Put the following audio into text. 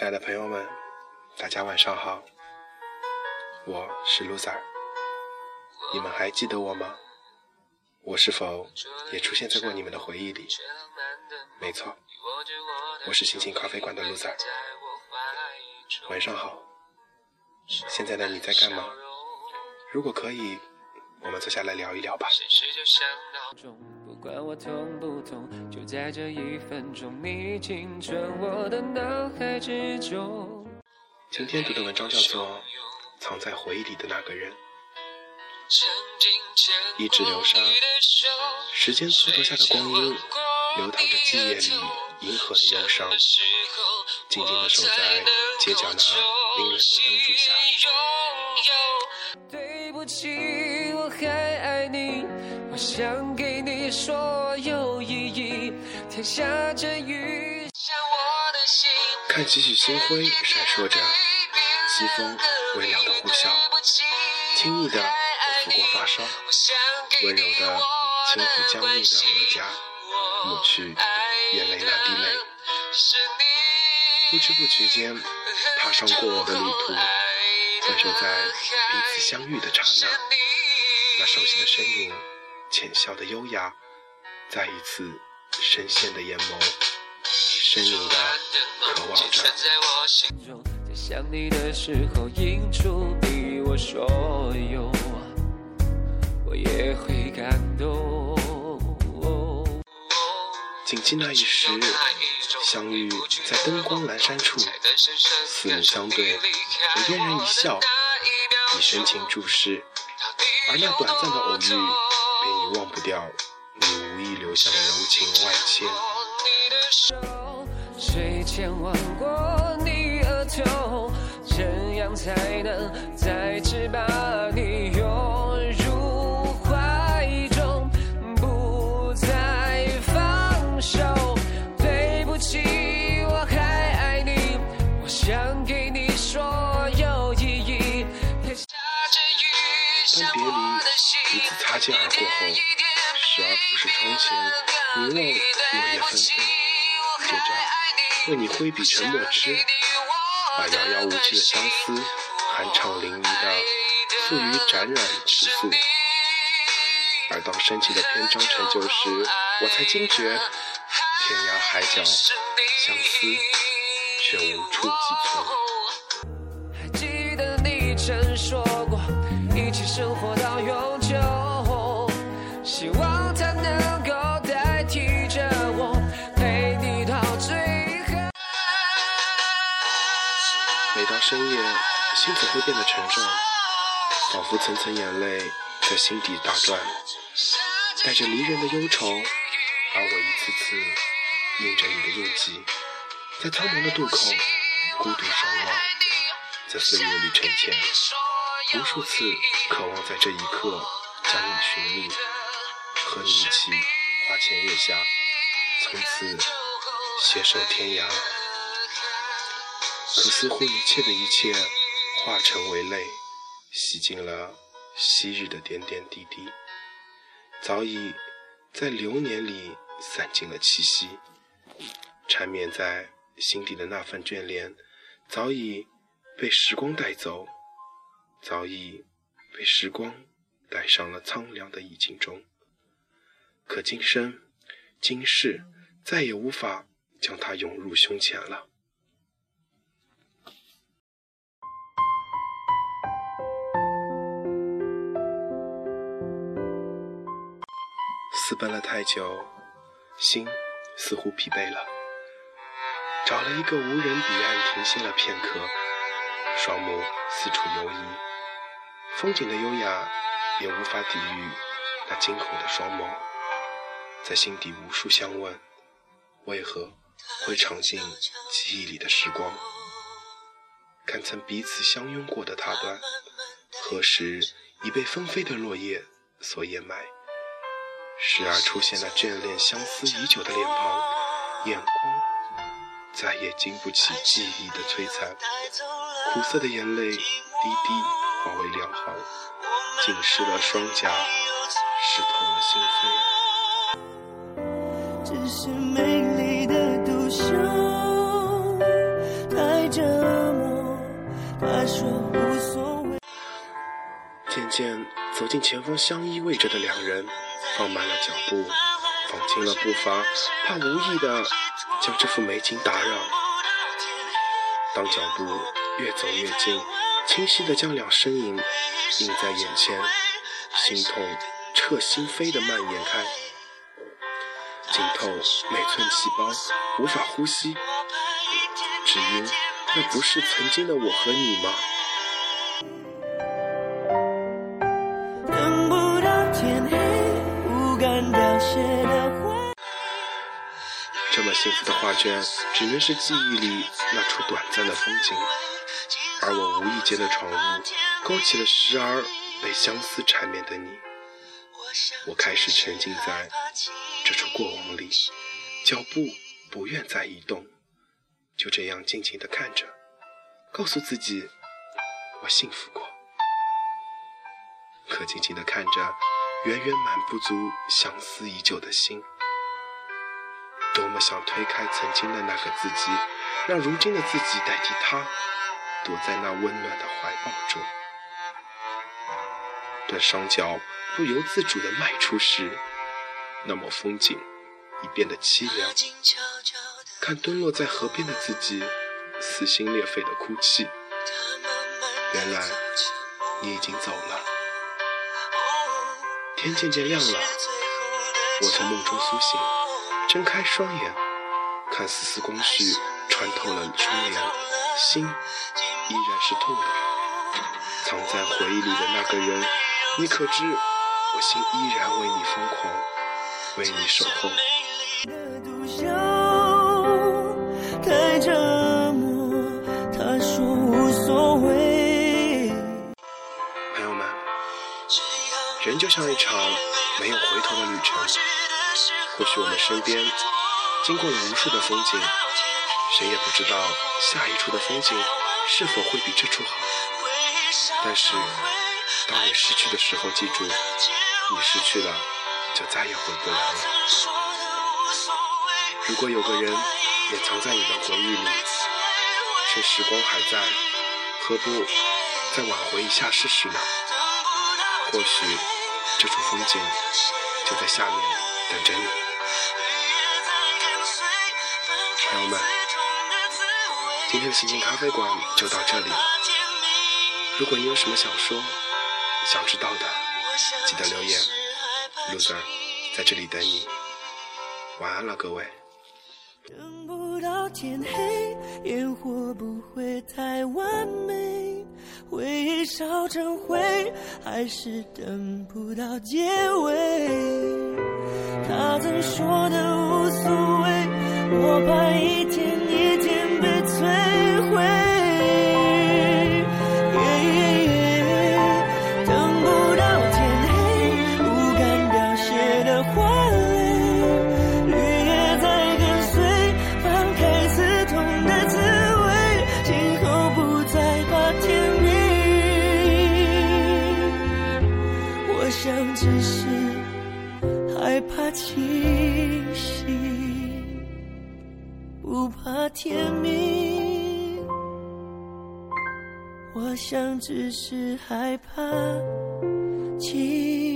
亲爱的朋友们，大家晚上好，我是 loser，你们还记得我吗？我是否也出现在过你们的回忆里？没错，我是心情咖啡馆的 loser。晚上好，现在的你在干嘛？如果可以，我们坐下来聊一聊吧。不管我痛不痛，在这一分钟，你进入我的脑海之中。今天读的文章叫做《藏在回忆里的那个人》，一直流沙，时间蹉跎下的光阴，流淌着记忆里银河的忧伤，静静地守在街角那冰冷的灯柱下。对不起，我还爱你，我想。天下着雨，我的心。看几许星辉闪烁着，西风微凉的呼啸，轻易地拂过发梢，温柔地轻抚僵硬的额颊，抹去眼泪那滴泪。不知不觉间，踏上过往的旅途，分手在彼此相遇的刹那，那熟悉的身影，浅笑的优雅，再一次深陷的眼眸，深入的渴望着。在想你的时候，映出你我所有，我也会感动。谨记那一时，相遇在灯光阑珊处，四目相对，我嫣然一笑，你深情注视，而那短暂的偶遇，便已忘不掉你无意留下的柔情万千。谁牵挽过你额头？怎样才能再次把你拥入怀中，不再放手？对不起，我还爱你，我想给你所有意义。天下着雨，当别离，彼此擦肩而过，而俯视窗前，你望落叶纷飞，接着为你挥笔成墨汁，把遥遥无期的相思，酣畅淋漓的赋予展染纸素。而当深情的篇章成就时，我才惊觉，天涯海角，相思却无处寄存。还记得你曾说过，一起生活到永久，希望深夜，心总会变得沉重，仿佛层层眼泪在心底打转，带着离人的忧愁。而我一次次印着你的印记，在苍茫的渡口孤独守望，在岁月里沉潜，无数次渴望在这一刻将你寻觅，和你一起花前月下，从此携手天涯。可似乎一切的一切化成为泪，洗尽了昔日的点点滴滴，早已在流年里散尽了气息。缠绵在心底的那份眷恋，早已被时光带走，早已被时光带上了苍凉的意境中。可今生今世，再也无法将它涌入胸前了。私奔了太久，心似乎疲惫了，找了一个无人彼岸停歇了片刻，双目四处游移，风景的优雅也无法抵御那惊恐的双眸，在心底无数相问：为何会尝尽记忆里的时光？看曾彼此相拥过的塔端，何时已被纷飞的落叶所掩埋？时而出现了眷恋、相思已久的脸庞，眼光再也经不起记忆的摧残，苦涩的眼泪滴滴化为两行，浸湿了双颊，湿透了心扉。只是美丽的独秀，太折磨。他说无所谓。渐渐走进前方相依偎着的两人。放慢了脚步，放轻了步伐，怕无意的将这幅美景打扰。当脚步越走越近，清晰的将两身影映在眼前，心痛彻心扉的蔓延开，浸透每寸细胞，无法呼吸，只因那不是曾经的我和你吗？幸福的画卷，只能是记忆里那处短暂的风景，而我无意间的闯入，勾起了时而被相思缠绵的你。我开始沉浸在这处过往里，脚步不愿再移动，就这样静静的看着，告诉自己，我幸福过。可静静的看着，远远满不足相思已久的心。多么想推开曾经的那个自己，让如今的自己代替他，躲在那温暖的怀抱中。当双脚不由自主地迈出时，那么风景已变得凄凉。看蹲落在河边的自己，撕心裂肺的哭泣。原来你已经走了。天渐渐亮了，我从梦中苏醒。睁开双眼，看丝丝光绪穿透了窗帘，心依然是痛的。藏在回忆里的那个人，你可知我心依然为你疯狂，为你守候。朋友们，人就像一场没有回头的旅程。或许我们身边经过了无数的风景，谁也不知道下一处的风景是否会比这处好。但是，当你失去的时候，记住，你失去了就再也回不来了。如果有个人也藏在你的回忆里，趁时光还在，何不再挽回一下试试呢？或许这处风景就在下面等着你。朋友们，今天的心情咖啡馆就到这里。如果你有什么想说、想知道的，记得留言。Loser 在这里等你。晚安了，各位。等不到天黑，烟火不会太完美，回忆烧成灰，还是等不到结尾。他曾说的无所谓。我怕一天一天被摧毁，等不到天黑，不敢凋谢的花蕾，绿叶在跟随，放开刺痛的滋味，今后不再怕天明。我想只是害怕清醒。不怕天明，我想只是害怕。情。